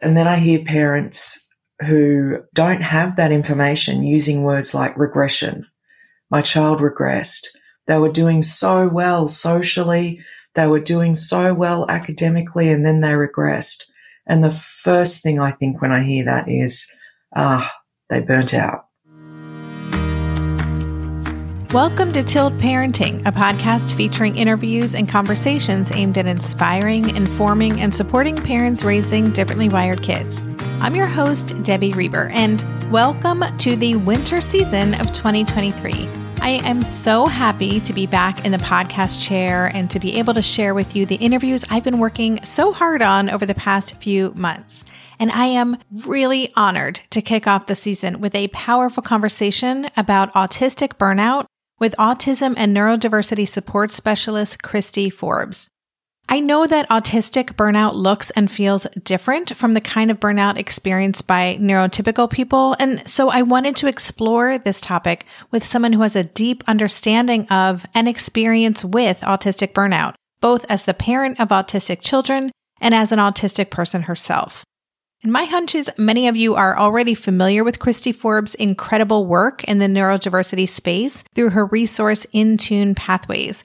And then I hear parents who don't have that information using words like regression. My child regressed. They were doing so well socially. They were doing so well academically and then they regressed. And the first thing I think when I hear that is, ah, they burnt out. Welcome to Tilt Parenting, a podcast featuring interviews and conversations aimed at inspiring, informing, and supporting parents raising differently wired kids. I'm your host, Debbie Reber, and welcome to the winter season of 2023. I am so happy to be back in the podcast chair and to be able to share with you the interviews I've been working so hard on over the past few months. And I am really honored to kick off the season with a powerful conversation about autistic burnout with autism and neurodiversity support specialist Kristy Forbes. I know that autistic burnout looks and feels different from the kind of burnout experienced by neurotypical people. And so I wanted to explore this topic with someone who has a deep understanding of and experience with autistic burnout, both as the parent of autistic children and as an autistic person herself. And my hunch is many of you are already familiar with Kristy Forbes' incredible work in the neurodiversity space through her resource InTune Pathways.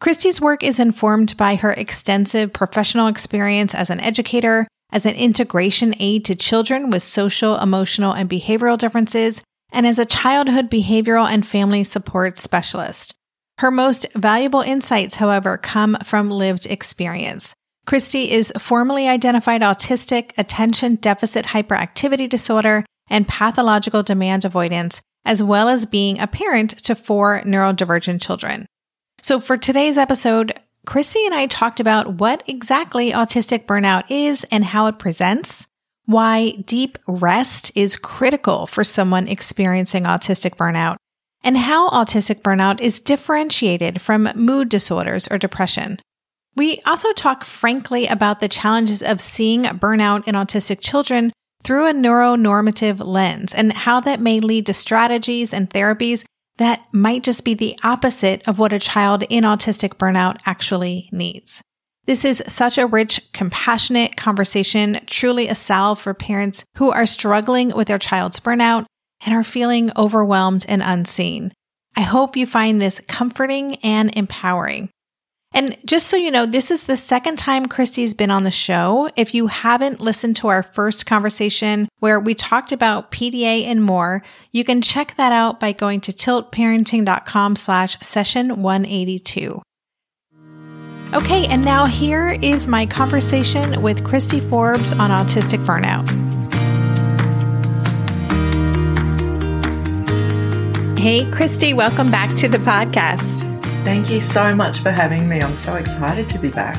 Kristy's work is informed by her extensive professional experience as an educator, as an integration aid to children with social, emotional, and behavioral differences, and as a childhood behavioral and family support specialist. Her most valuable insights, however, come from lived experience. Kristy is formally identified autistic, attention deficit hyperactivity disorder, and pathological demand avoidance, as well as being a parent to four neurodivergent children. So, for today's episode, Kristy and I talked about what exactly autistic burnout is and how it presents, why deep rest is critical for someone experiencing autistic burnout, and how autistic burnout is differentiated from mood disorders or depression. We also talk frankly about the challenges of seeing burnout in autistic children through a neuronormative lens and how that may lead to strategies and therapies that might just be the opposite of what a child in autistic burnout actually needs. This is such a rich, compassionate conversation, truly a salve for parents who are struggling with their child's burnout and are feeling overwhelmed and unseen. I hope you find this comforting and empowering. And just so you know, this is the second time Kristy's been on the show. If you haven't listened to our first conversation where we talked about PDA and more, you can check that out by going to tiltparenting.com slash session 182. Okay, and now here is my conversation with Kristy Forbes on autistic burnout. Hey, Kristy, welcome back to the podcast. Thank you so much for having me. I'm so excited to be back.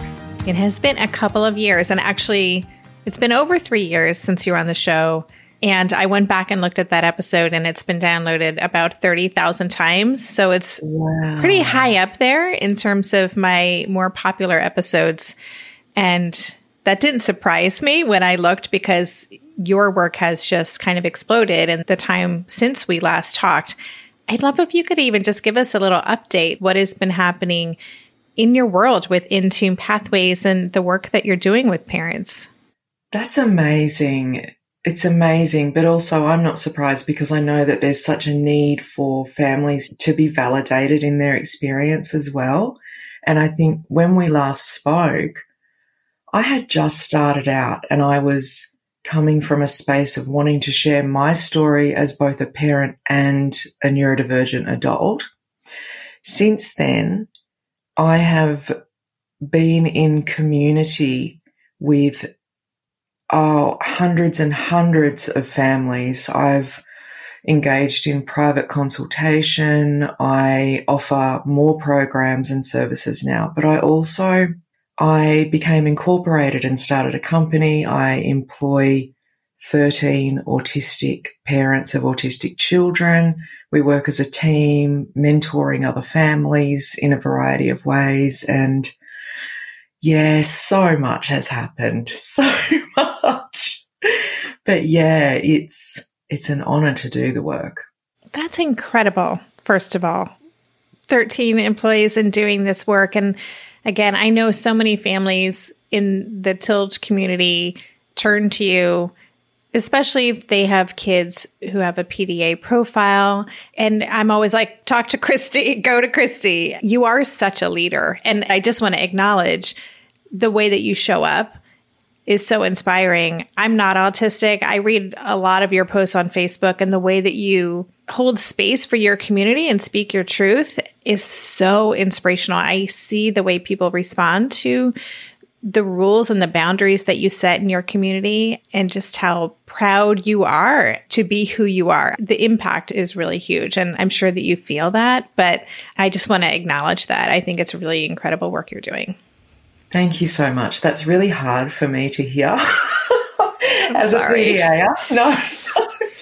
It has been a couple of years, and actually, it's been over three years since you were on the show. And I went back and looked at that episode, and it's been downloaded about 30,000 times. So it's wow. pretty high up there in terms of my more popular episodes. And that didn't surprise me when I looked because your work has just kind of exploded in the time since we last talked. I'd love if you could even just give us a little update what has been happening in your world with InTune Pathways and the work that you're doing with parents. That's amazing. It's amazing, but also I'm not surprised because I know that there's such a need for families to be validated in their experience as well. And I think when we last spoke, I had just started out and I was coming from a space of wanting to share my story as both a parent and a neurodivergent adult. Since then, I have been in community with oh, hundreds and hundreds of families. I've engaged in private consultation. I offer more programs and services now, but I also I became incorporated and started a company. I employ 13 autistic parents of autistic children. We work as a team, mentoring other families in a variety of ways. And yeah, so much has happened. So much. But yeah, it's, it's an honor to do the work. That's incredible. First of all, 13 employees and doing this work. And again, I know so many families in the Tilt community turn to you especially if they have kids who have a PDA profile. And I'm always like, talk to Kristy, go to Kristy. You are such a leader. And I just want to acknowledge the way that you show up is so inspiring. I'm not autistic. I read a lot of your posts on Facebook, and the way that you hold space for your community and speak your truth is so inspirational. I see the way people respond to the rules and the boundaries that you set in your community and just how proud you are to be who you are. The impact is really huge. And I'm sure that you feel that, but I just want to acknowledge that. I think it's really incredible work you're doing. Thank you so much. That's really hard for me to hear as sorry. a PDA. No,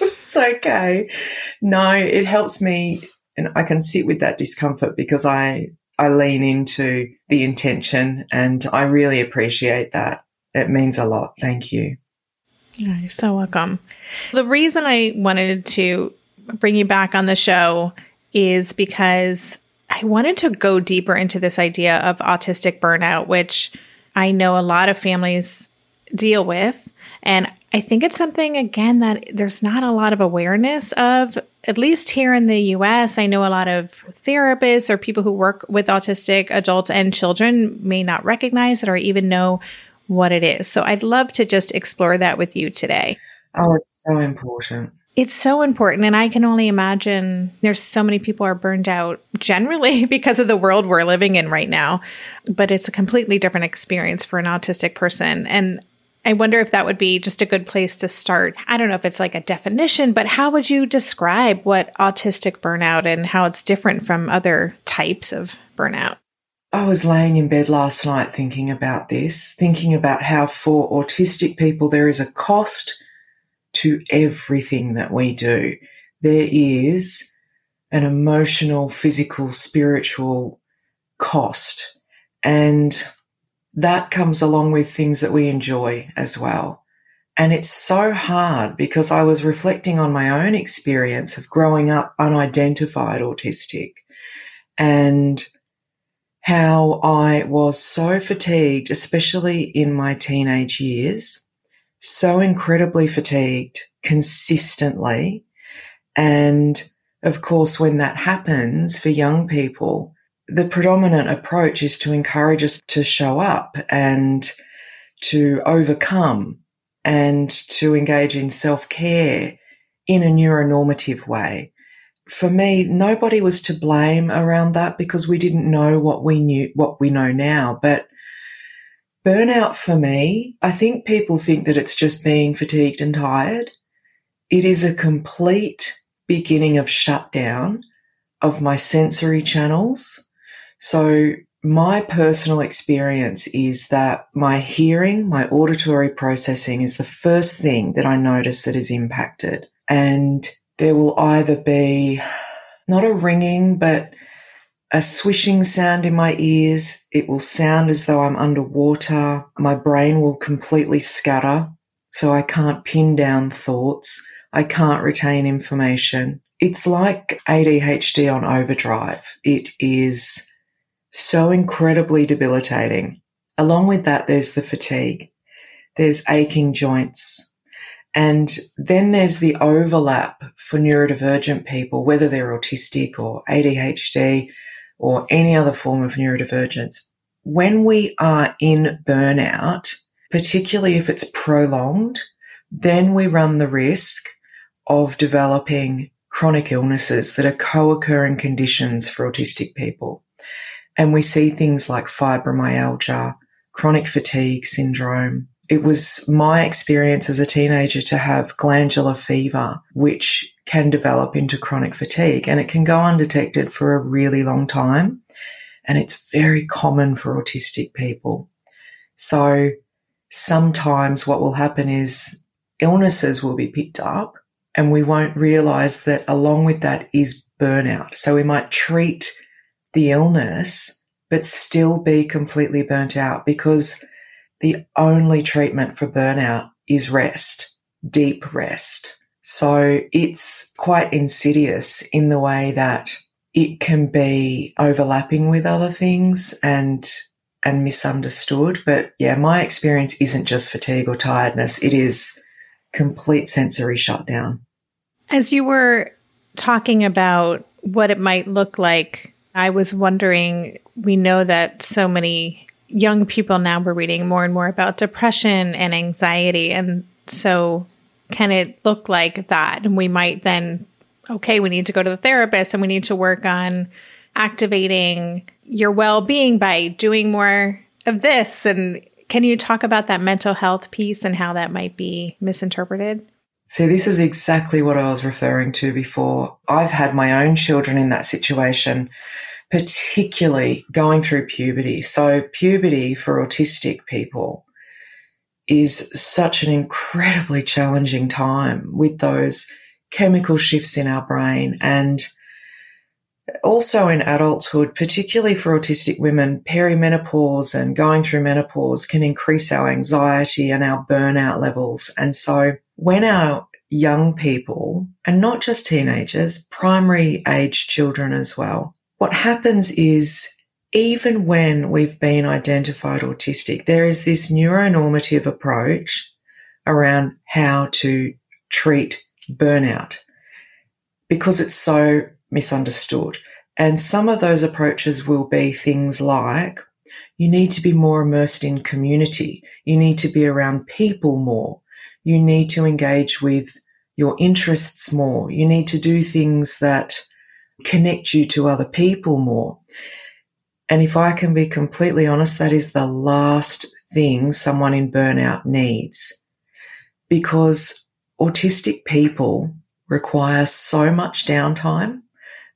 it's okay. No, it helps me and I can sit with that discomfort because I I lean into the intention and I really appreciate that. It means a lot. Thank you. Yeah, you're so welcome. The reason I wanted to bring you back on the show is because I wanted to go deeper into this idea of autistic burnout, which I know a lot of families deal with. And I think it's something, again, that there's not a lot of awareness of, at least here in the US. I know a lot of therapists or people who work with autistic adults and children may not recognize it or even know what it is. So I'd love to just explore that with you today. Oh, it's so important. It's so important. And I can only imagine there's so many people are burned out generally because of the world we're living in right now. But it's a completely different experience for an autistic person. And I wonder if that would be just a good place to start. I don't know if it's like a definition, but how would you describe what autistic burnout and how it's different from other types of burnout? I was laying in bed last night thinking about this, thinking about how for autistic people there is a cost to everything that we do. There is an emotional, physical, spiritual cost. And that comes along with things that we enjoy as well. And it's so hard because I was reflecting on my own experience of growing up unidentified autistic and how I was so fatigued, especially in my teenage years, so incredibly fatigued consistently. And of course, when that happens for young people, the predominant approach is to encourage us to show up and to overcome and to engage in self care in a neuronormative way. For me, nobody was to blame around that because we didn't know what we knew, what we know now. But Burnout for me, I think people think that it's just being fatigued and tired. It is a complete beginning of shutdown of my sensory channels. So my personal experience is that my hearing, my auditory processing is the first thing that I notice that is impacted. And there will either be not a ringing, but a swishing sound in my ears. It will sound as though I'm underwater. My brain will completely scatter. So I can't pin down thoughts. I can't retain information. It's like ADHD on overdrive. It is so incredibly debilitating. Along with that, there's the fatigue. There's aching joints. And then there's the overlap for neurodivergent people, whether they're autistic or ADHD or any other form of neurodivergence, when we are in burnout, particularly if it's prolonged, then we run the risk of developing chronic illnesses that are co-occurring conditions for autistic people. And we see things like fibromyalgia, chronic fatigue syndrome. It was my experience as a teenager to have glandular fever, which can develop into chronic fatigue and it can go undetected for a really long time. And it's very common for autistic people. So sometimes what will happen is illnesses will be picked up and we won't realize that along with that is burnout. So we might treat the illness, but still be completely burnt out because the only treatment for burnout is rest, deep rest. So it's quite insidious in the way that it can be overlapping with other things and and misunderstood. But yeah, my experience isn't just fatigue or tiredness, it is complete sensory shutdown. As you were talking about what it might look like, I was wondering we know that so many young people now were reading more and more about depression and anxiety. And so, can it look like that? And we might then, okay, we need to go to the therapist and we need to work on activating your well being by doing more of this. And can you talk about that mental health piece and how that might be misinterpreted? See, this is exactly what I was referring to before. I've had my own children in that situation, particularly going through puberty. So, puberty for autistic people is such an incredibly challenging time with those chemical shifts in our brain and also in adulthood, particularly for autistic women, perimenopause and going through menopause can increase our anxiety and our burnout levels. And so when our young people, and not just teenagers, primary age children as well, what happens is even when we've been identified autistic, there is this neuronormative approach around how to treat burnout because it's so misunderstood. And some of those approaches will be things like you need to be more immersed in community. You need to be around people more. You need to engage with your interests more. You need to do things that connect you to other people more. And if I can be completely honest, that is the last thing someone in burnout needs. Because autistic people require so much downtime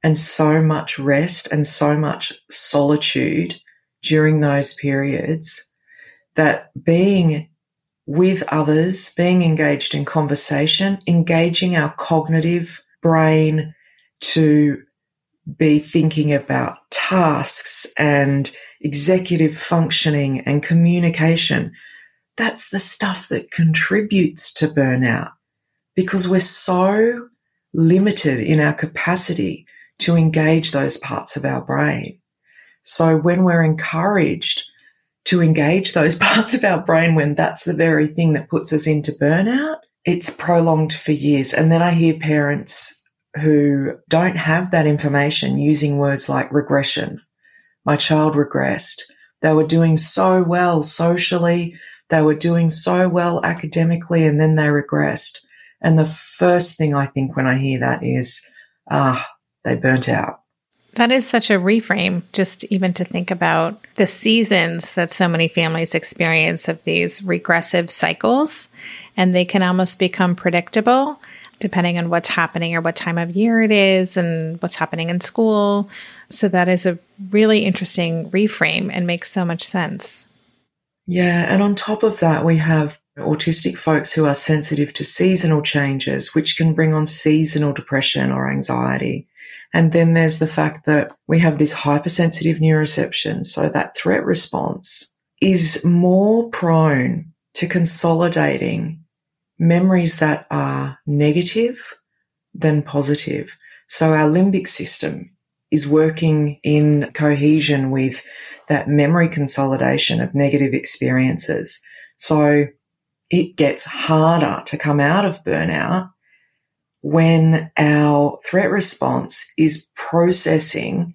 and so much rest and so much solitude during those periods that being with others, being engaged in conversation, engaging our cognitive brain to be thinking about tasks and executive functioning and communication. That's the stuff that contributes to burnout because we're so limited in our capacity to engage those parts of our brain. So when we're encouraged to engage those parts of our brain when that's the very thing that puts us into burnout, it's prolonged for years. And then I hear parents who don't have that information using words like regression. My child regressed. They were doing so well socially. They were doing so well academically and then they regressed. And the first thing I think when I hear that is, ah, they burnt out. That is such a reframe, just even to think about the seasons that so many families experience of these regressive cycles, and they can almost become predictable depending on what's happening or what time of year it is and what's happening in school. So, that is a really interesting reframe and makes so much sense. Yeah. And on top of that, we have autistic folks who are sensitive to seasonal changes, which can bring on seasonal depression or anxiety. And then there's the fact that we have this hypersensitive neuroception. So that threat response is more prone to consolidating memories that are negative than positive. So our limbic system is working in cohesion with that memory consolidation of negative experiences. So it gets harder to come out of burnout when our threat response is processing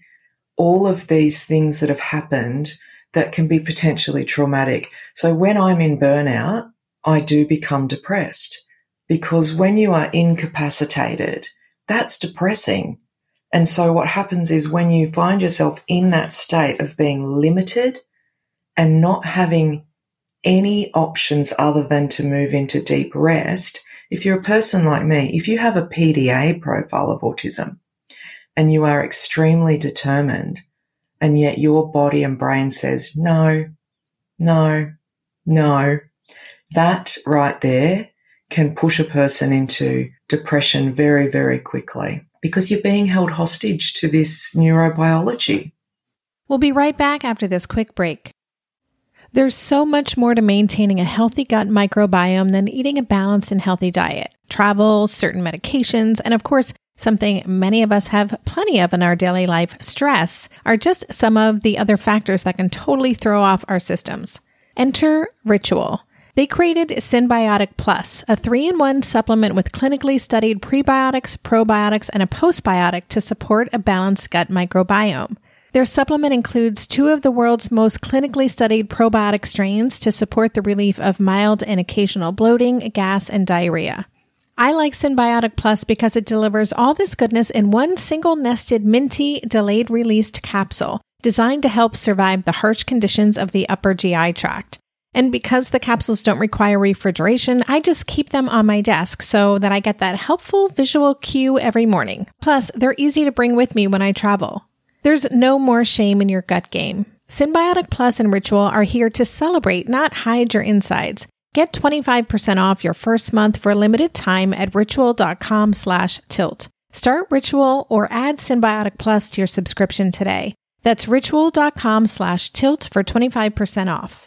all of these things that have happened that can be potentially traumatic. So when I'm in burnout, I do become depressed because when you are incapacitated, that's depressing. And so what happens is when you find yourself in that state of being limited and not having any options other than to move into deep rest, if you're a person like me, if you have a PDA profile of autism and you are extremely determined and yet your body and brain says, no, no, no, that right there can push a person into depression very, very quickly because you're being held hostage to this neurobiology. We'll be right back after this quick break. There's so much more to maintaining a healthy gut microbiome than eating a balanced and healthy diet. Travel, certain medications, and of course, something many of us have plenty of in our daily life, stress, are just some of the other factors that can totally throw off our systems. Enter Ritual. They created Synbiotic Plus, a three in one supplement with clinically studied prebiotics, probiotics, and a postbiotic to support a balanced gut microbiome. Their supplement includes two of the world's most clinically studied probiotic strains to support the relief of mild and occasional bloating, gas, and diarrhea. I like Synbiotic Plus because it delivers all this goodness in one single nested minty delayed released capsule designed to help survive the harsh conditions of the upper GI tract. And because the capsules don't require refrigeration, I just keep them on my desk so that I get that helpful visual cue every morning. Plus, they're easy to bring with me when I travel. There's no more shame in your gut game. Synbiotic Plus and Ritual are here to celebrate, not hide your insides. Get 25% off your first month for a limited time at ritual.com slash tilt. Start Ritual or add Synbiotic Plus to your subscription today. That's ritual.com slash tilt for 25% off.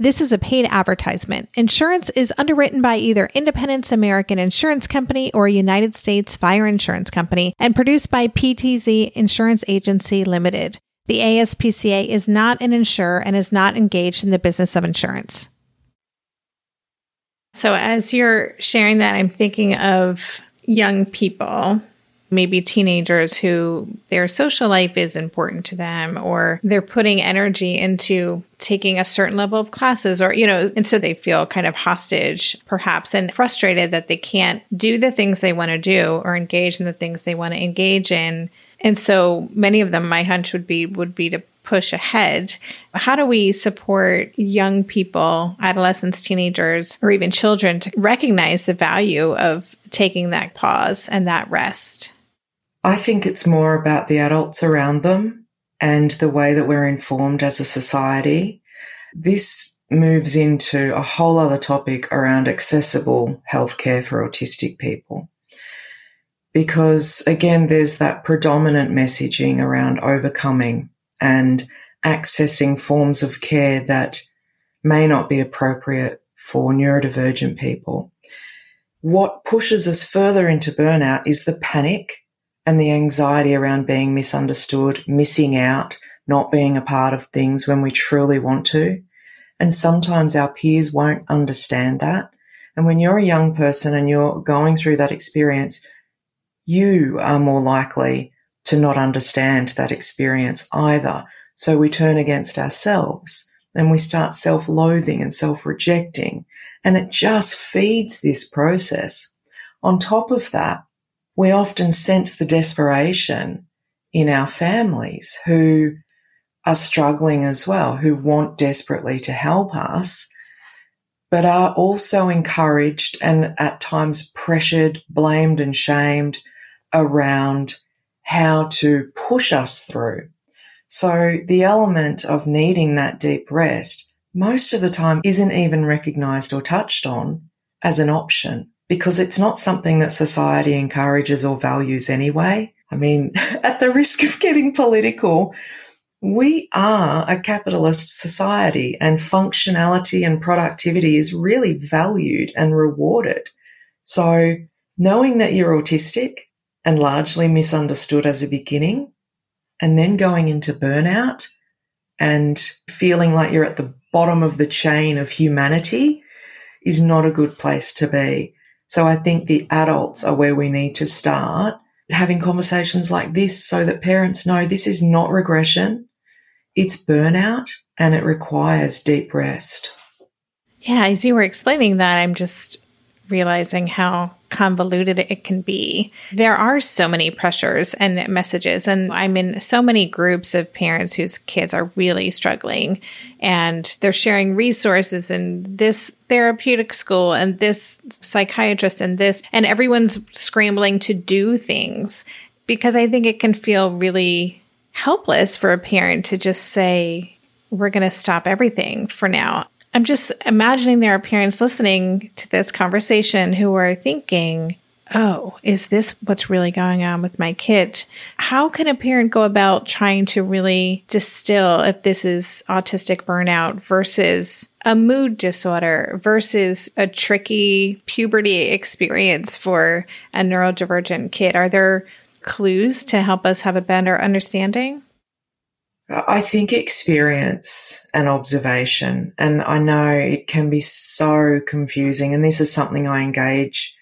This is a paid advertisement. Insurance is underwritten by either Independence American Insurance Company or United States Fire Insurance Company and produced by PTZ Insurance Agency Limited. The ASPCA is not an insurer and is not engaged in the business of insurance. So, as you're sharing that, I'm thinking of young people maybe teenagers who their social life is important to them or they're putting energy into taking a certain level of classes or you know and so they feel kind of hostage perhaps and frustrated that they can't do the things they want to do or engage in the things they want to engage in. And so many of them my hunch would be would be to push ahead. How do we support young people adolescents teenagers or even children to recognize the value of taking that pause and that rest I think it's more about the adults around them and the way that we're informed as a society. This moves into a whole other topic around accessible healthcare for autistic people. Because again, there's that predominant messaging around overcoming and accessing forms of care that may not be appropriate for neurodivergent people. What pushes us further into burnout is the panic and the anxiety around being misunderstood, missing out, not being a part of things when we truly want to. And sometimes our peers won't understand that. And when you're a young person and you're going through that experience, you are more likely to not understand that experience either. So we turn against ourselves and we start self loathing and self rejecting. And it just feeds this process. On top of that, we often sense the desperation in our families who are struggling as well, who want desperately to help us, but are also encouraged and at times pressured, blamed, and shamed around how to push us through. So the element of needing that deep rest most of the time isn't even recognized or touched on as an option because it's not something that society encourages or values anyway. I mean, at the risk of getting political, we are a capitalist society and functionality and productivity is really valued and rewarded. So knowing that you're autistic and largely misunderstood as a beginning, and then going into burnout and feeling like you're at the bottom of the chain of humanity is not a good place to be. So I think the adults are where we need to start having conversations like this so that parents know this is not regression. It's burnout and it requires deep rest. Yeah, as you were explaining that, I'm just realizing how convoluted it can be. There are so many pressures and messages, and I'm in so many groups of parents whose kids are really struggling, and they're sharing resources in this therapeutic school and this psychiatrist and this, and everyone's scrambling to do things because I think it can feel really helpless for a parent to just say, we're going to stop everything for now. I'm just imagining there are parents listening to this conversation who are thinking, oh, is this what's really going on with my kid? How can a parent go about trying to really distill if this is autistic burnout versus a mood disorder versus a tricky puberty experience for a neurodivergent kid? Are there clues to help us have a better understanding? I think experience and observation, and I know it can be so confusing. And this is something I engage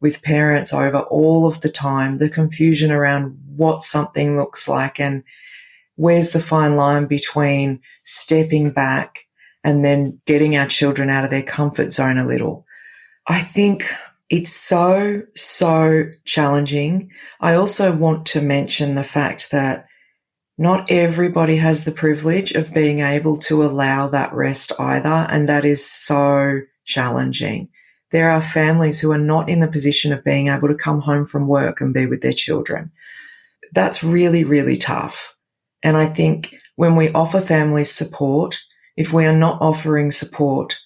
with parents over all of the time the confusion around what something looks like and where's the fine line between stepping back and then getting our children out of their comfort zone a little. I think it's so, so challenging. I also want to mention the fact that not everybody has the privilege of being able to allow that rest either. And that is so challenging. There are families who are not in the position of being able to come home from work and be with their children. That's really, really tough. And I think when we offer families support, if we are not offering support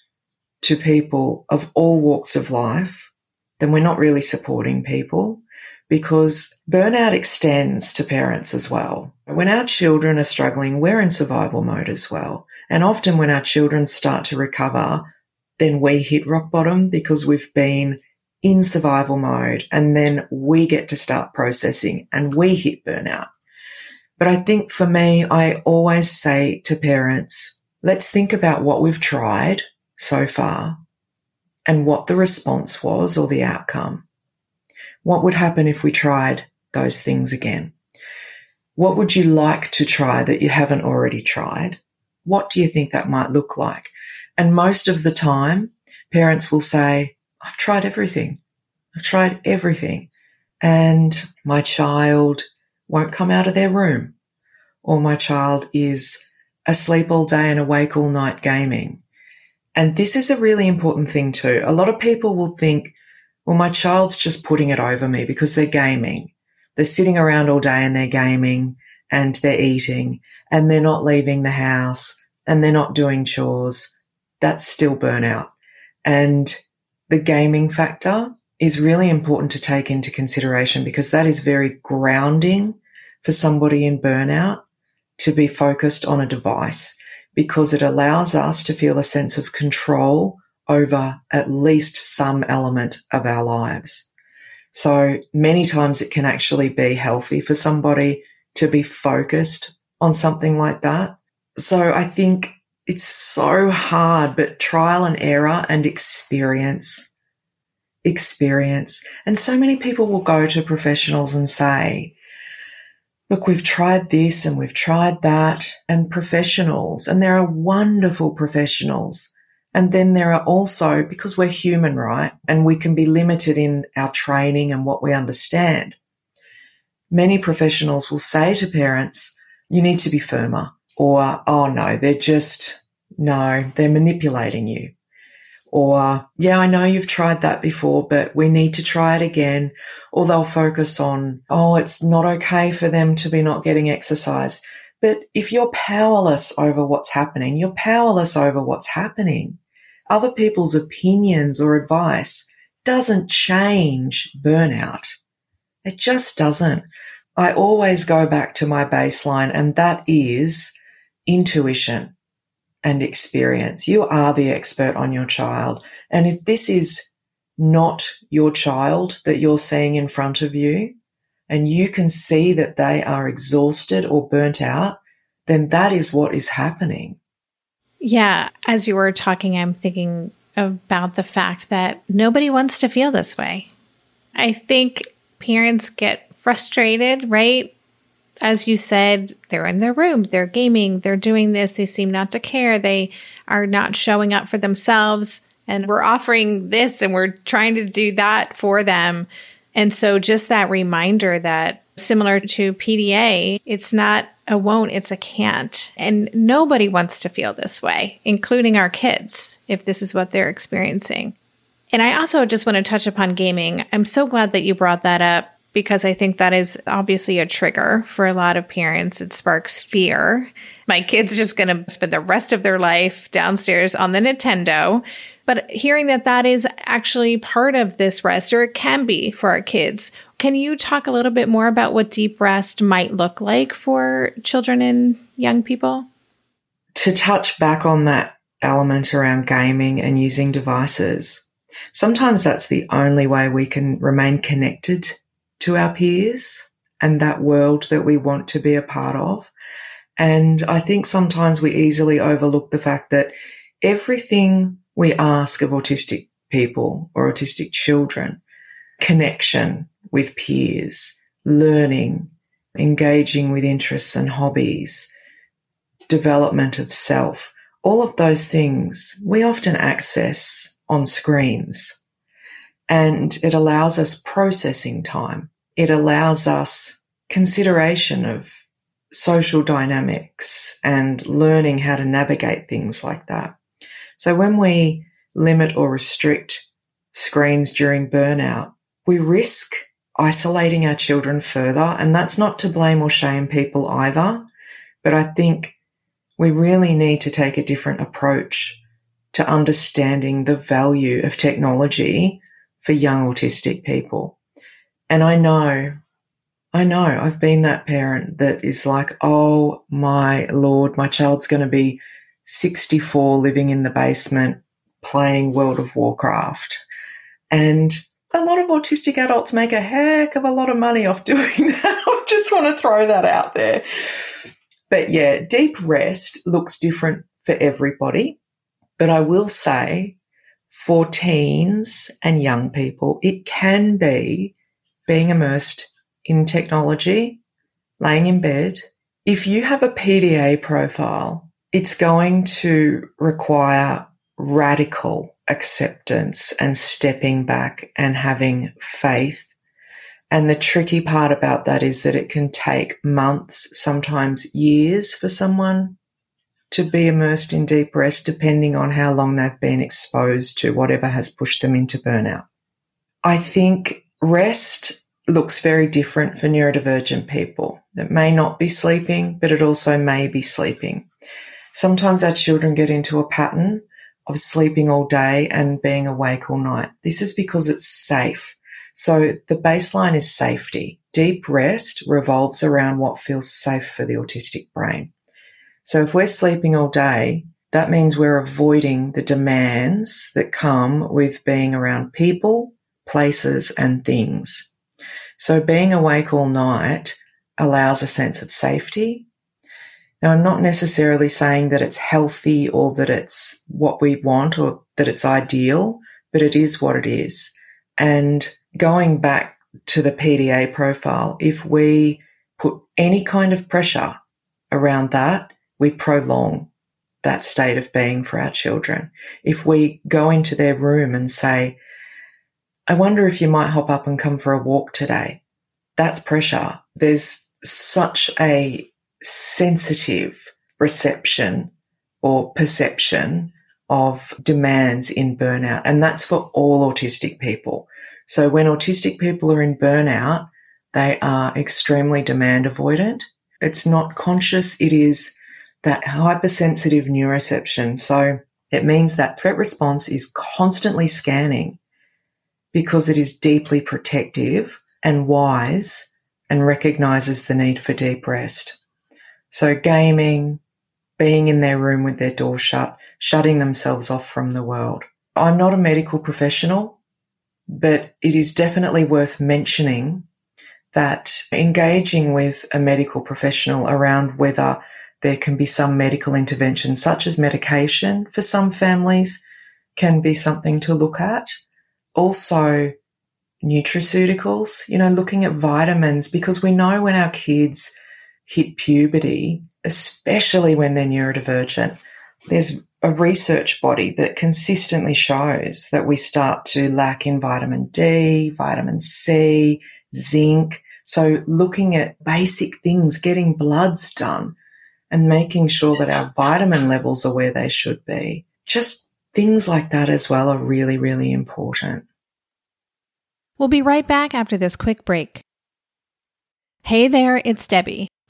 to people of all walks of life, then we're not really supporting people because burnout extends to parents as well. When our children are struggling, we're in survival mode as well. And often when our children start to recover, then we hit rock bottom because we've been in survival mode and then we get to start processing and we hit burnout. But I think for me, I always say to parents, let's think about what we've tried so far and what the response was or the outcome. What would happen if we tried those things again? What would you like to try that you haven't already tried? What do you think that might look like? And most of the time, parents will say, I've tried everything. I've tried everything. And my child won't come out of their room. Or my child is asleep all day and awake all night gaming. And this is a really important thing too. A lot of people will think, well, my child's just putting it over me because they're gaming. They're sitting around all day and they're gaming and they're eating and they're not leaving the house and they're not doing chores. That's still burnout. And the gaming factor is really important to take into consideration because that is very grounding for somebody in burnout to be focused on a device because it allows us to feel a sense of control over at least some element of our lives. So many times it can actually be healthy for somebody to be focused on something like that. So I think it's so hard, but trial and error and experience, experience. And so many people will go to professionals and say, look, we've tried this and we've tried that and professionals, and there are wonderful professionals and then there are also, because we're human, right? And we can be limited in our training and what we understand. Many professionals will say to parents, you need to be firmer or, oh no, they're just, no, they're manipulating you. Or, yeah, I know you've tried that before, but we need to try it again. Or they'll focus on, oh, it's not okay for them to be not getting exercise. But if you're powerless over what's happening, you're powerless over what's happening other people's opinions or advice doesn't change burnout. It just doesn't. I always go back to my baseline, and that is intuition and experience. You are the expert on your child. And if this is not your child that you're seeing in front of you, and you can see that they are exhausted or burnt out, then that is what is happening. Yeah. As you were talking, I'm thinking about the fact that nobody wants to feel this way. I think parents get frustrated, right? As you said, they're in their room, they're gaming, they're doing this, they seem not to care, they are not showing up for themselves. And we're offering this and we're trying to do that for them. And so, just that reminder that similar to PDA, it's not a won't, it's a can't. And nobody wants to feel this way, including our kids, if this is what they're experiencing. And I also just want to touch upon gaming. I'm so glad that you brought that up because I think that is obviously a trigger for a lot of parents. It sparks fear. My kid's just going to spend the rest of their life downstairs on the Nintendo. But hearing that that is actually part of this rest, or it can be for our kids, can you talk a little bit more about what deep rest might look like for children and young people? To touch back on that element around gaming and using devices, sometimes that's the only way we can remain connected to our peers and that world that we want to be a part of. And I think sometimes we easily overlook the fact that everything we ask of autistic people or autistic children connection with peers, learning, engaging with interests and hobbies, development of self, all of those things we often access on screens. And it allows us processing time. It allows us consideration of social dynamics and learning how to navigate things like that. So when we limit or restrict screens during burnout, we risk isolating our children further. And that's not to blame or shame people either. But I think we really need to take a different approach to understanding the value of technology for young autistic people. And I know, I know I've been that parent that is like, oh my Lord, my child's going to be 64 living in the basement playing World of Warcraft. And a lot of autistic adults make a heck of a lot of money off doing that. I just want to throw that out there. But yeah, deep rest looks different for everybody. But I will say for teens and young people, it can be being immersed in technology, laying in bed. If you have a PDA profile, it's going to require radical acceptance and stepping back and having faith. And the tricky part about that is that it can take months, sometimes years for someone to be immersed in deep rest, depending on how long they've been exposed to whatever has pushed them into burnout. I think rest looks very different for neurodivergent people. It may not be sleeping, but it also may be sleeping. Sometimes our children get into a pattern of sleeping all day and being awake all night. This is because it's safe. So the baseline is safety. Deep rest revolves around what feels safe for the autistic brain. So if we're sleeping all day, that means we're avoiding the demands that come with being around people, places, and things. So being awake all night allows a sense of safety, now, I'm not necessarily saying that it's healthy or that it's what we want or that it's ideal, but it is what it is. And going back to the PDA profile, if we put any kind of pressure around that, we prolong that state of being for our children. If we go into their room and say, I wonder if you might hop up and come for a walk today. That's pressure. There's such a sensitive reception or perception of demands in burnout. And that's for all autistic people. So when autistic people are in burnout, they are extremely demand avoidant. It's not conscious. It is that hypersensitive neuroception. So it means that threat response is constantly scanning because it is deeply protective and wise and recognizes the need for deep rest. So gaming, being in their room with their door shut, shutting themselves off from the world. I'm not a medical professional, but it is definitely worth mentioning that engaging with a medical professional around whether there can be some medical intervention, such as medication for some families, can be something to look at. Also, nutraceuticals, you know, looking at vitamins, because we know when our kids hit puberty, especially when they're neurodivergent, there's a research body that consistently shows that we start to lack in vitamin D, vitamin C, zinc. So looking at basic things, getting bloods done and making sure that our vitamin levels are where they should be. Just things like that as well are really, really important. We'll be right back after this quick break. Hey there, it's Debbie.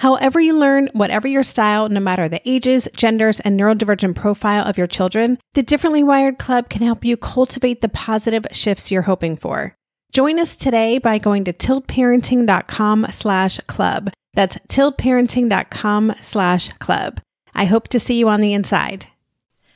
However, you learn, whatever your style, no matter the ages, genders, and neurodivergent profile of your children, the Differently Wired Club can help you cultivate the positive shifts you're hoping for. Join us today by going to tiltparenting.com slash club. That's tiltparenting.com slash club. I hope to see you on the inside.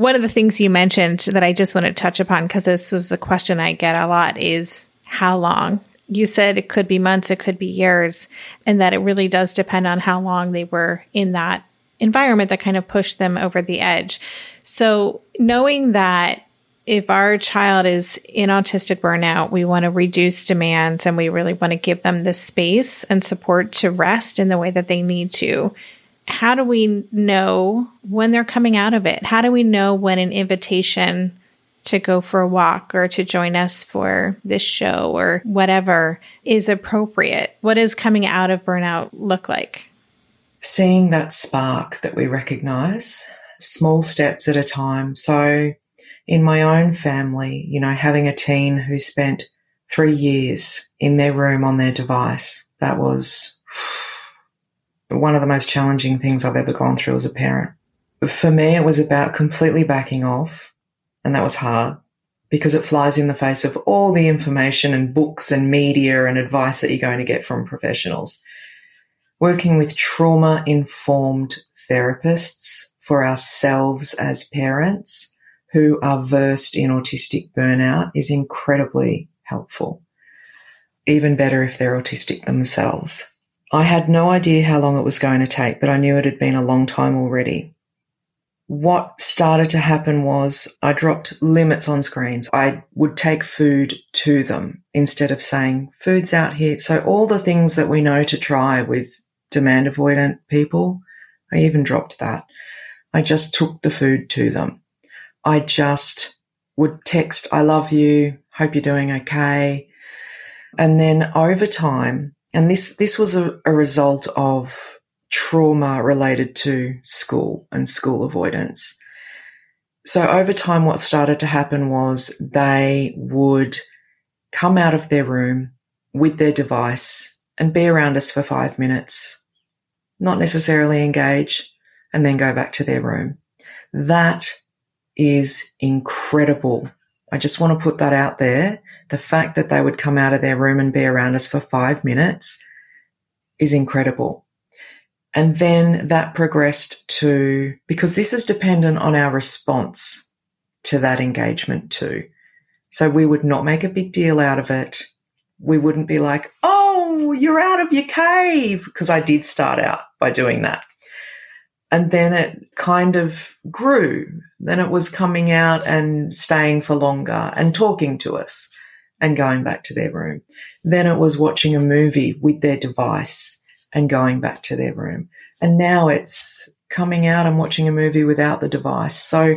One of the things you mentioned that I just want to touch upon, because this is a question I get a lot, is how long? You said it could be months, it could be years, and that it really does depend on how long they were in that environment that kind of pushed them over the edge. So, knowing that if our child is in autistic burnout, we want to reduce demands and we really want to give them the space and support to rest in the way that they need to how do we know when they're coming out of it? How do we know when an invitation to go for a walk or to join us for this show or whatever is appropriate? What does coming out of burnout look like? Seeing that spark that we recognize, small steps at a time. So, in my own family, you know, having a teen who spent three years in their room on their device, that was one of the most challenging things I've ever gone through as a parent. For me, it was about completely backing off, and that was hard because it flies in the face of all the information and books and media and advice that you're going to get from professionals. Working with trauma informed therapists for ourselves as parents who are versed in autistic burnout is incredibly helpful. Even better if they're autistic themselves. I had no idea how long it was going to take, but I knew it had been a long time already. what started to happen was I dropped limits on screens. I would take food to them instead of saying, food's out here. So all the things that we know to try with demand avoidant people, I even dropped that. I just took the food to them. I just would text, I love you. Hope you're doing okay. And then over time, and this, this was a, a result of trauma related to school and school avoidance. So over time, what started to happen was they would come out of their room with their device and be around us for five minutes, not necessarily engage, and then go back to their room. That is incredible. I just want to put that out there. The fact that they would come out of their room and be around us for five minutes is incredible. And then that progressed to, because this is dependent on our response to that engagement too. So we would not make a big deal out of it. We wouldn't be like, oh, you're out of your cave. Because I did start out by doing that. And then it kind of grew. Then it was coming out and staying for longer and talking to us and going back to their room. Then it was watching a movie with their device and going back to their room. And now it's coming out and watching a movie without the device. So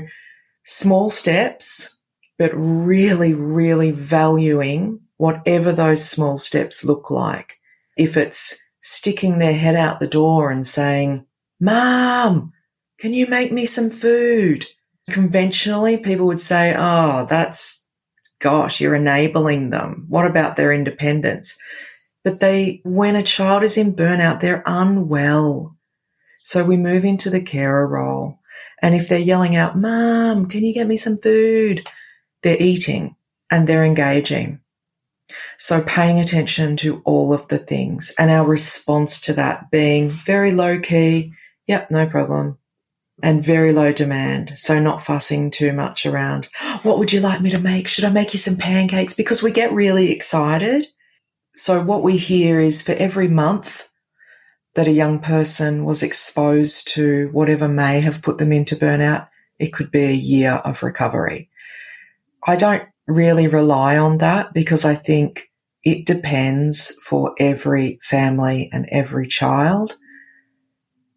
small steps, but really, really valuing whatever those small steps look like. If it's sticking their head out the door and saying, Mom, can you make me some food? Conventionally, people would say, Oh, that's, gosh, you're enabling them. What about their independence? But they, when a child is in burnout, they're unwell. So we move into the carer role. And if they're yelling out, Mom, can you get me some food? They're eating and they're engaging. So paying attention to all of the things and our response to that being very low key. Yep, no problem. And very low demand. So not fussing too much around, what would you like me to make? Should I make you some pancakes? Because we get really excited so what we hear is for every month that a young person was exposed to whatever may have put them into burnout, it could be a year of recovery. I don't really rely on that because I think it depends for every family and every child,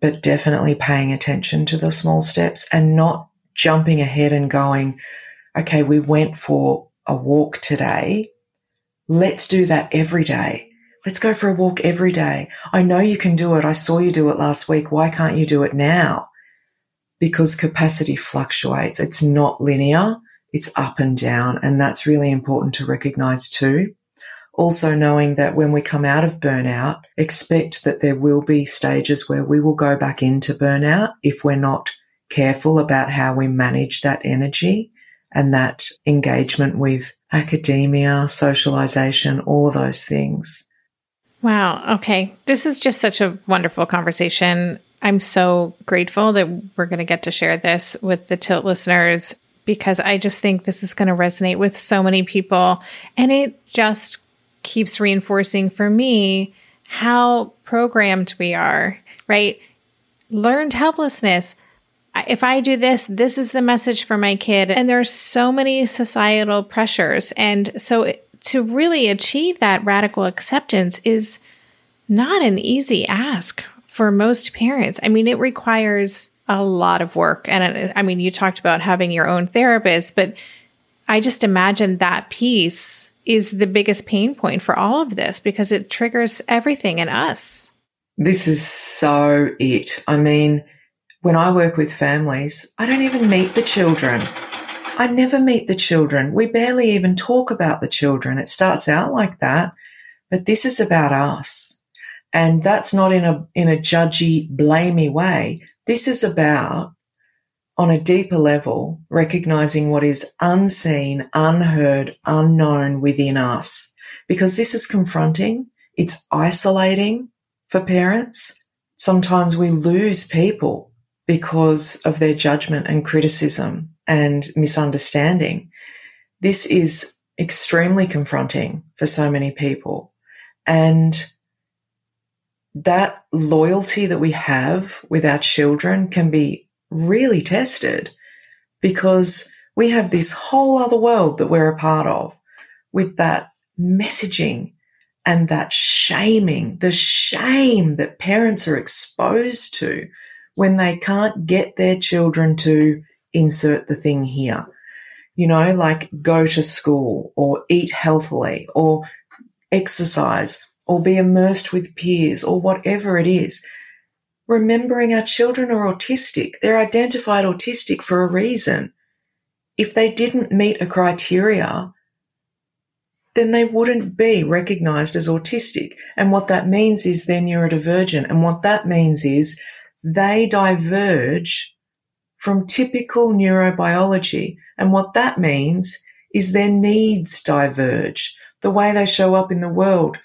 but definitely paying attention to the small steps and not jumping ahead and going, okay, we went for a walk today Let's do that every day. Let's go for a walk every day. I know you can do it. I saw you do it last week. Why can't you do it now? Because capacity fluctuates. It's not linear. It's up and down. And that's really important to recognize too. Also knowing that when we come out of burnout, expect that there will be stages where we will go back into burnout if we're not careful about how we manage that energy and that engagement with academia, socialization, all of those things. Wow. Okay. This is just such a wonderful conversation. I'm so grateful that we're going to get to share this with the Tilt listeners because I just think this is going to resonate with so many people. And it just keeps reinforcing for me how programmed we are, right? Learned helplessness if I do this, this is the message for my kid. And there's so many societal pressures. And so to really achieve that radical acceptance is not an easy ask for most parents. I mean, it requires a lot of work. And I mean, you talked about having your own therapist, but I just imagine that piece is the biggest pain point for all of this because it triggers everything in us. This is so it. I mean, when I work with families, I don't even meet the children. I never meet the children. We barely even talk about the children. It starts out like that, but this is about us. And that's not in a, in a judgy, blamey way. This is about on a deeper level, recognizing what is unseen, unheard, unknown within us. Because this is confronting. It's isolating for parents. Sometimes we lose people because of their judgment and criticism and misunderstanding. This is extremely confronting for so many people. And that loyalty that we have with our children can be really tested because we have this whole other world that we're a part of with that messaging and that shaming, the shame that parents are exposed to when they can't get their children to insert the thing here. You know, like go to school or eat healthily or exercise or be immersed with peers or whatever it is. Remembering our children are autistic. They're identified autistic for a reason. If they didn't meet a criteria, then they wouldn't be recognized as autistic. And what that means is they're neurodivergent. And what that means is they diverge from typical neurobiology. And what that means is their needs diverge. The way they show up in the world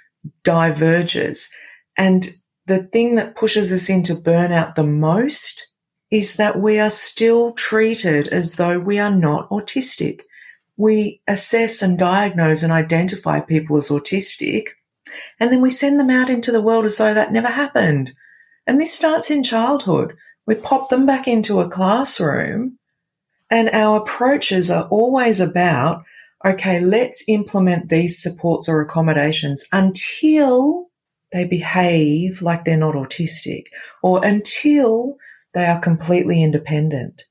diverges. And the thing that pushes us into burnout the most is that we are still treated as though we are not autistic. We assess and diagnose and identify people as autistic, and then we send them out into the world as though that never happened. And this starts in childhood. We pop them back into a classroom, and our approaches are always about okay, let's implement these supports or accommodations until they behave like they're not autistic or until they are completely independent.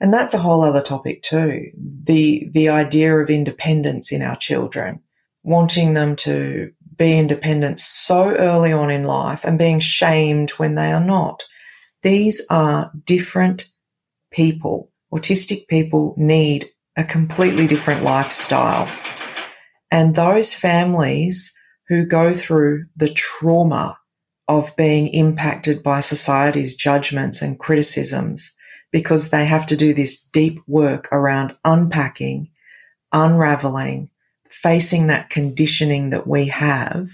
And that's a whole other topic too. The, the idea of independence in our children, wanting them to be independent so early on in life and being shamed when they are not. These are different people. Autistic people need a completely different lifestyle. And those families who go through the trauma of being impacted by society's judgments and criticisms because they have to do this deep work around unpacking, unraveling, facing that conditioning that we have.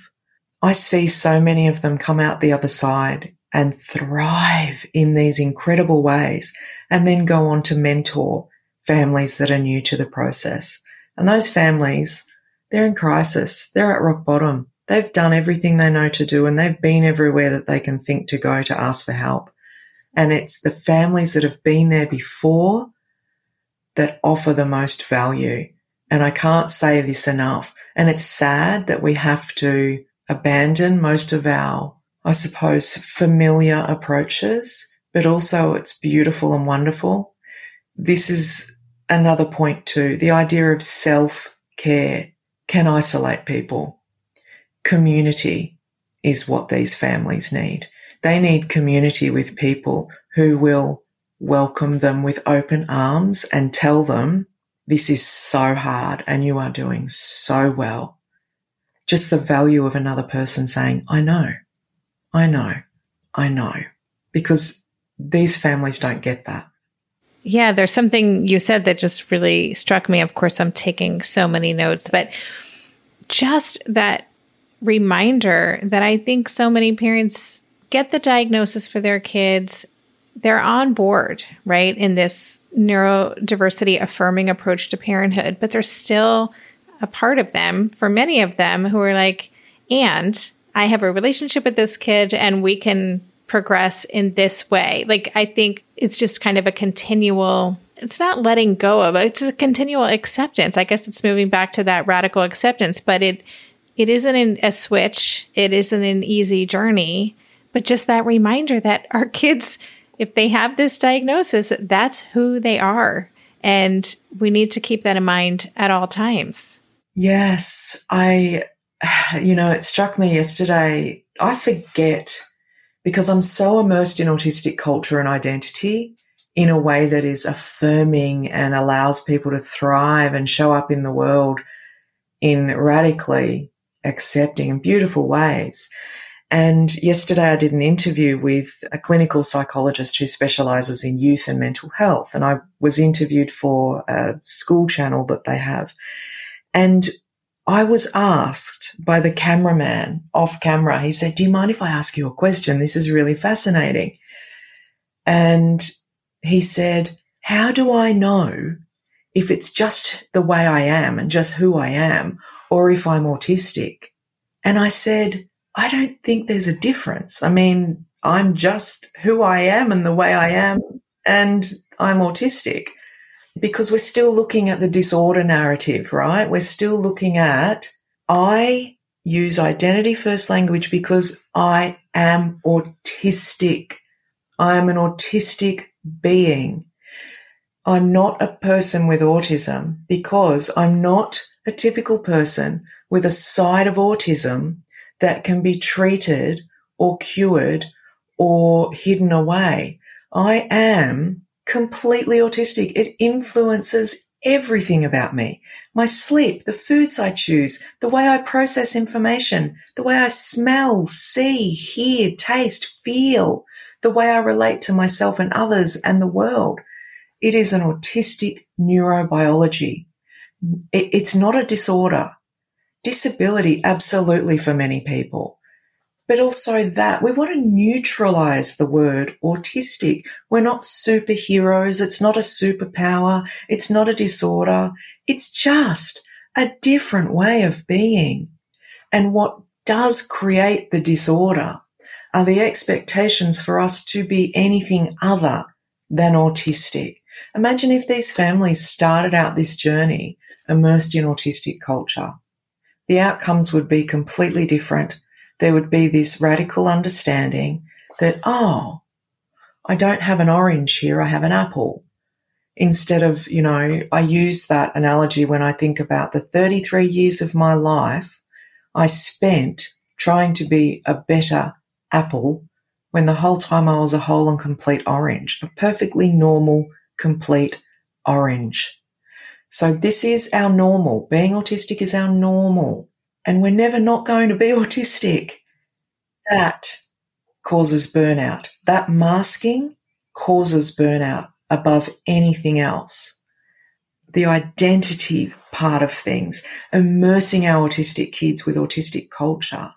I see so many of them come out the other side and thrive in these incredible ways and then go on to mentor families that are new to the process. And those families, they're in crisis. They're at rock bottom. They've done everything they know to do and they've been everywhere that they can think to go to ask for help. And it's the families that have been there before that offer the most value. And I can't say this enough. And it's sad that we have to abandon most of our, I suppose, familiar approaches, but also it's beautiful and wonderful. This is another point too. The idea of self care can isolate people. Community is what these families need. They need community with people who will welcome them with open arms and tell them this is so hard and you are doing so well. Just the value of another person saying, I know, I know, I know, because these families don't get that. Yeah, there's something you said that just really struck me. Of course, I'm taking so many notes, but just that reminder that I think so many parents get the diagnosis for their kids. They're on board, right, in this neurodiversity affirming approach to parenthood, but there's still a part of them, for many of them, who are like, and I have a relationship with this kid and we can progress in this way. Like, I think it's just kind of a continual, it's not letting go of it, it's a continual acceptance. I guess it's moving back to that radical acceptance, but it, it isn't a switch. It isn't an easy journey, but just that reminder that our kids, if they have this diagnosis, that's who they are. And we need to keep that in mind at all times. Yes. I, you know, it struck me yesterday. I forget because I'm so immersed in autistic culture and identity in a way that is affirming and allows people to thrive and show up in the world in radically accepting and beautiful ways. And yesterday I did an interview with a clinical psychologist who specializes in youth and mental health. And I was interviewed for a school channel that they have. And I was asked by the cameraman off camera, he said, Do you mind if I ask you a question? This is really fascinating. And he said, How do I know if it's just the way I am and just who I am, or if I'm autistic? And I said, I don't think there's a difference. I mean, I'm just who I am and the way I am and I'm autistic because we're still looking at the disorder narrative, right? We're still looking at, I use identity first language because I am autistic. I am an autistic being. I'm not a person with autism because I'm not a typical person with a side of autism that can be treated or cured or hidden away. I am completely autistic. It influences everything about me. My sleep, the foods I choose, the way I process information, the way I smell, see, hear, taste, feel, the way I relate to myself and others and the world. It is an autistic neurobiology. It's not a disorder. Disability, absolutely for many people but also that we want to neutralize the word autistic. We're not superheroes. It's not a superpower. It's not a disorder. It's just a different way of being. And what does create the disorder are the expectations for us to be anything other than autistic. Imagine if these families started out this journey immersed in autistic culture. The outcomes would be completely different there would be this radical understanding that, oh, I don't have an orange here, I have an apple. Instead of, you know, I use that analogy when I think about the 33 years of my life I spent trying to be a better apple when the whole time I was a whole and complete orange, a perfectly normal, complete orange. So this is our normal. Being autistic is our normal and we're never not going to be autistic. That causes burnout. That masking causes burnout above anything else. The identity part of things, immersing our autistic kids with autistic culture,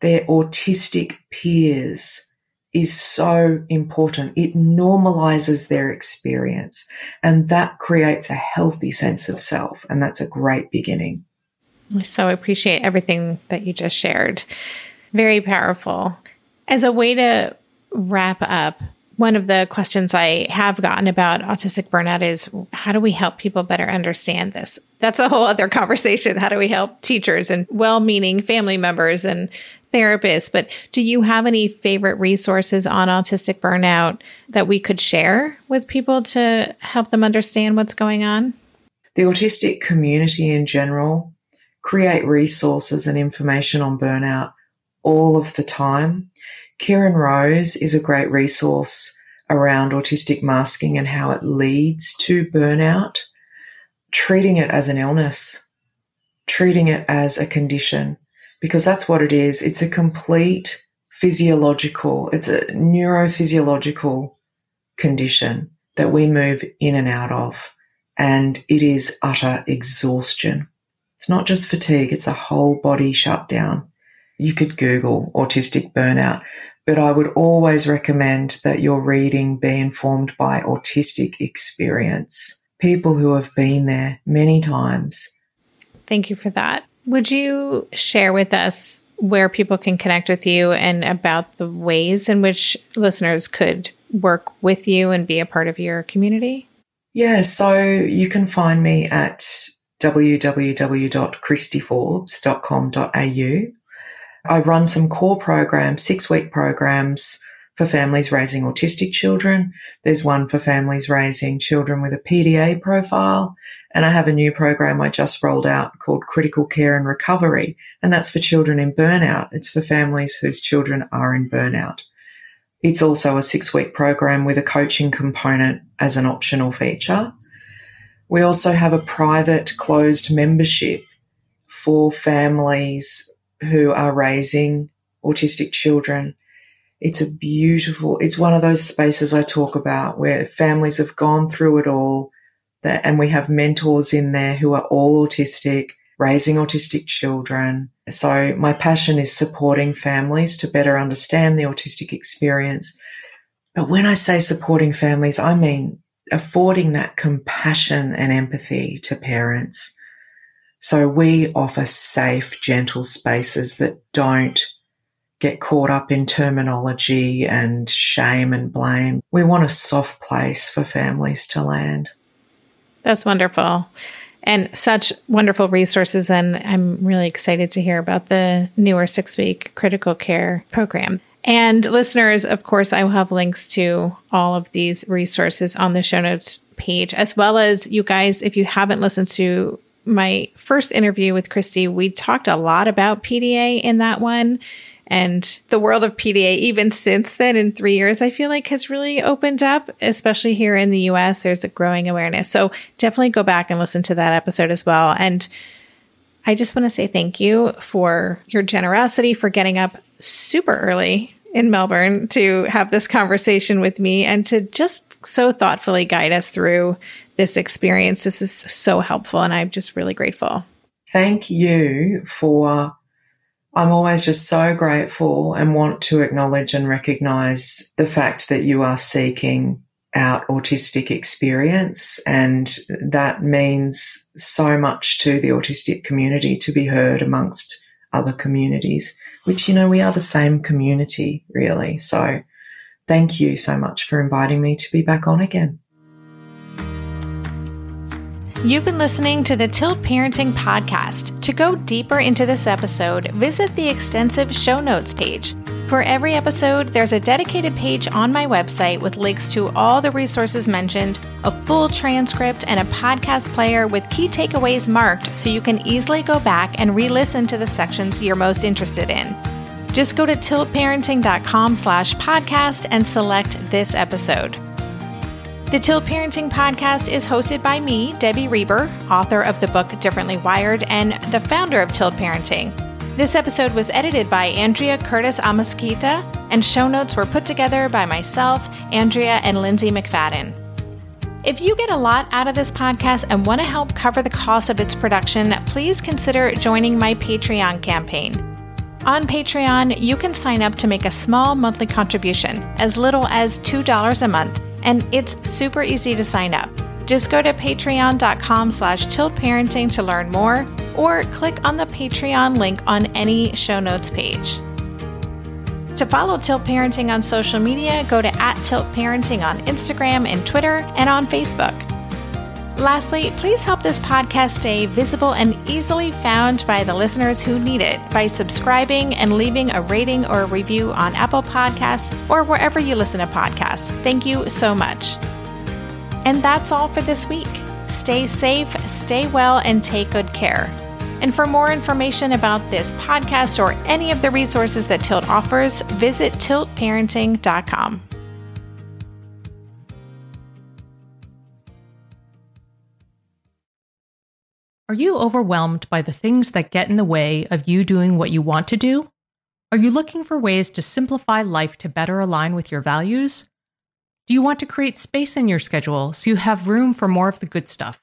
their autistic peers is so important. It normalizes their experience and that creates a healthy sense of self. And that's a great beginning. I so appreciate everything that you just shared. Very powerful. As a way to wrap up, one of the questions I have gotten about autistic burnout is how do we help people better understand this? That's a whole other conversation. How do we help teachers and well meaning family members and therapists? But do you have any favorite resources on autistic burnout that we could share with people to help them understand what's going on? The autistic community in general create resources and information on burnout all of the time. Kieran Rose is a great resource around autistic masking and how it leads to burnout, treating it as an illness, treating it as a condition, because that's what it is. It's a complete physiological, it's a neurophysiological condition that we move in and out of. And it is utter exhaustion. It's not just fatigue, it's a whole body shutdown. You could Google autistic burnout, but I would always recommend that your reading be informed by autistic experience, people who have been there many times. Thank you for that. Would you share with us where people can connect with you and about the ways in which listeners could work with you and be a part of your community? Yeah, so you can find me at www.kristyforbes.com.au. I run some core programs, six week programs for families raising autistic children. There's one for families raising children with a PDA profile. And I have a new program I just rolled out called Critical Care and Recovery. And that's for children in burnout. It's for families whose children are in burnout. It's also a six week program with a coaching component as an optional feature. We also have a private closed membership for families who are raising autistic children. It's a beautiful, it's one of those spaces I talk about where families have gone through it all that, and we have mentors in there who are all autistic, raising autistic children. So my passion is supporting families to better understand the autistic experience. But when I say supporting families, I mean affording that compassion and empathy to parents. So we offer safe, gentle spaces that don't get caught up in terminology and shame and blame. We want a soft place for families to land. That's wonderful. And such wonderful resources. And I'm really excited to hear about the newer six week critical care program. And listeners, of course, I will have links to all of these resources on the show notes page, as well as you guys, if you haven't listened to my first interview with Kristy, we talked a lot about PDA in that one. And the world of PDA, even since then, in three years, I feel like has really opened up, especially here in the US. There's a growing awareness. So definitely go back and listen to that episode as well. And I just want to say thank you for your generosity for getting up super early in Melbourne to have this conversation with me and to just so thoughtfully guide us through this experience. This is so helpful, and I'm just really grateful. Thank you for. I'm always just so grateful and want to acknowledge and recognize the fact that you are seeking out autistic experience. And that means so much to the autistic community to be heard amongst other communities, which, you know, we are the same community, really. So thank you so much for inviting me to be back on again. You've been listening to the Tilt Parenting Podcast. To go deeper into this episode, visit the extensive show notes page. For every episode, there's a dedicated page on my website with links to all the resources mentioned, a full transcript, and a podcast player with key takeaways marked so you can easily go back and re-listen to the sections you're most interested in. Just go to tiltparenting.com slash podcast and select this episode. The Tilt Parenting Podcast is hosted by me, Debbie Reber, author of the book Differently Wired and the founder of Tilt Parenting. This episode was edited by Andrea Curtis Amasquita, and show notes were put together by myself, Andrea, and Lindsay McFadden. If you get a lot out of this podcast and want to help cover the cost of its production, please consider joining my Patreon campaign. On Patreon, you can sign up to make a small monthly contribution, as little as $2 a month, and it's super easy to sign up. Just go to patreon.com slash tiltparenting to learn more, or click on the Patreon link on any show notes page. To follow Tilt Parenting on social media, go to at Tilt Parenting on Instagram and Twitter and on Facebook. Lastly, please help this podcast stay visible and easily found by the listeners who need it by subscribing and leaving a rating or a review on Apple Podcasts or wherever you listen to podcasts. Thank you so much. And that's all for this week. Stay safe, stay well, and take good care. And for more information about this podcast or any of the resources that Tilt offers, visit tiltparenting.com. Are you overwhelmed by the things that get in the way of you doing what you want to do? Are you looking for ways to simplify life to better align with your values? Do you want to create space in your schedule so you have room for more of the good stuff?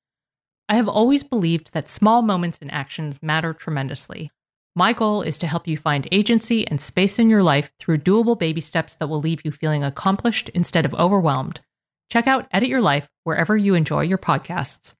I have always believed that small moments and actions matter tremendously. My goal is to help you find agency and space in your life through doable baby steps that will leave you feeling accomplished instead of overwhelmed. Check out Edit Your Life wherever you enjoy your podcasts.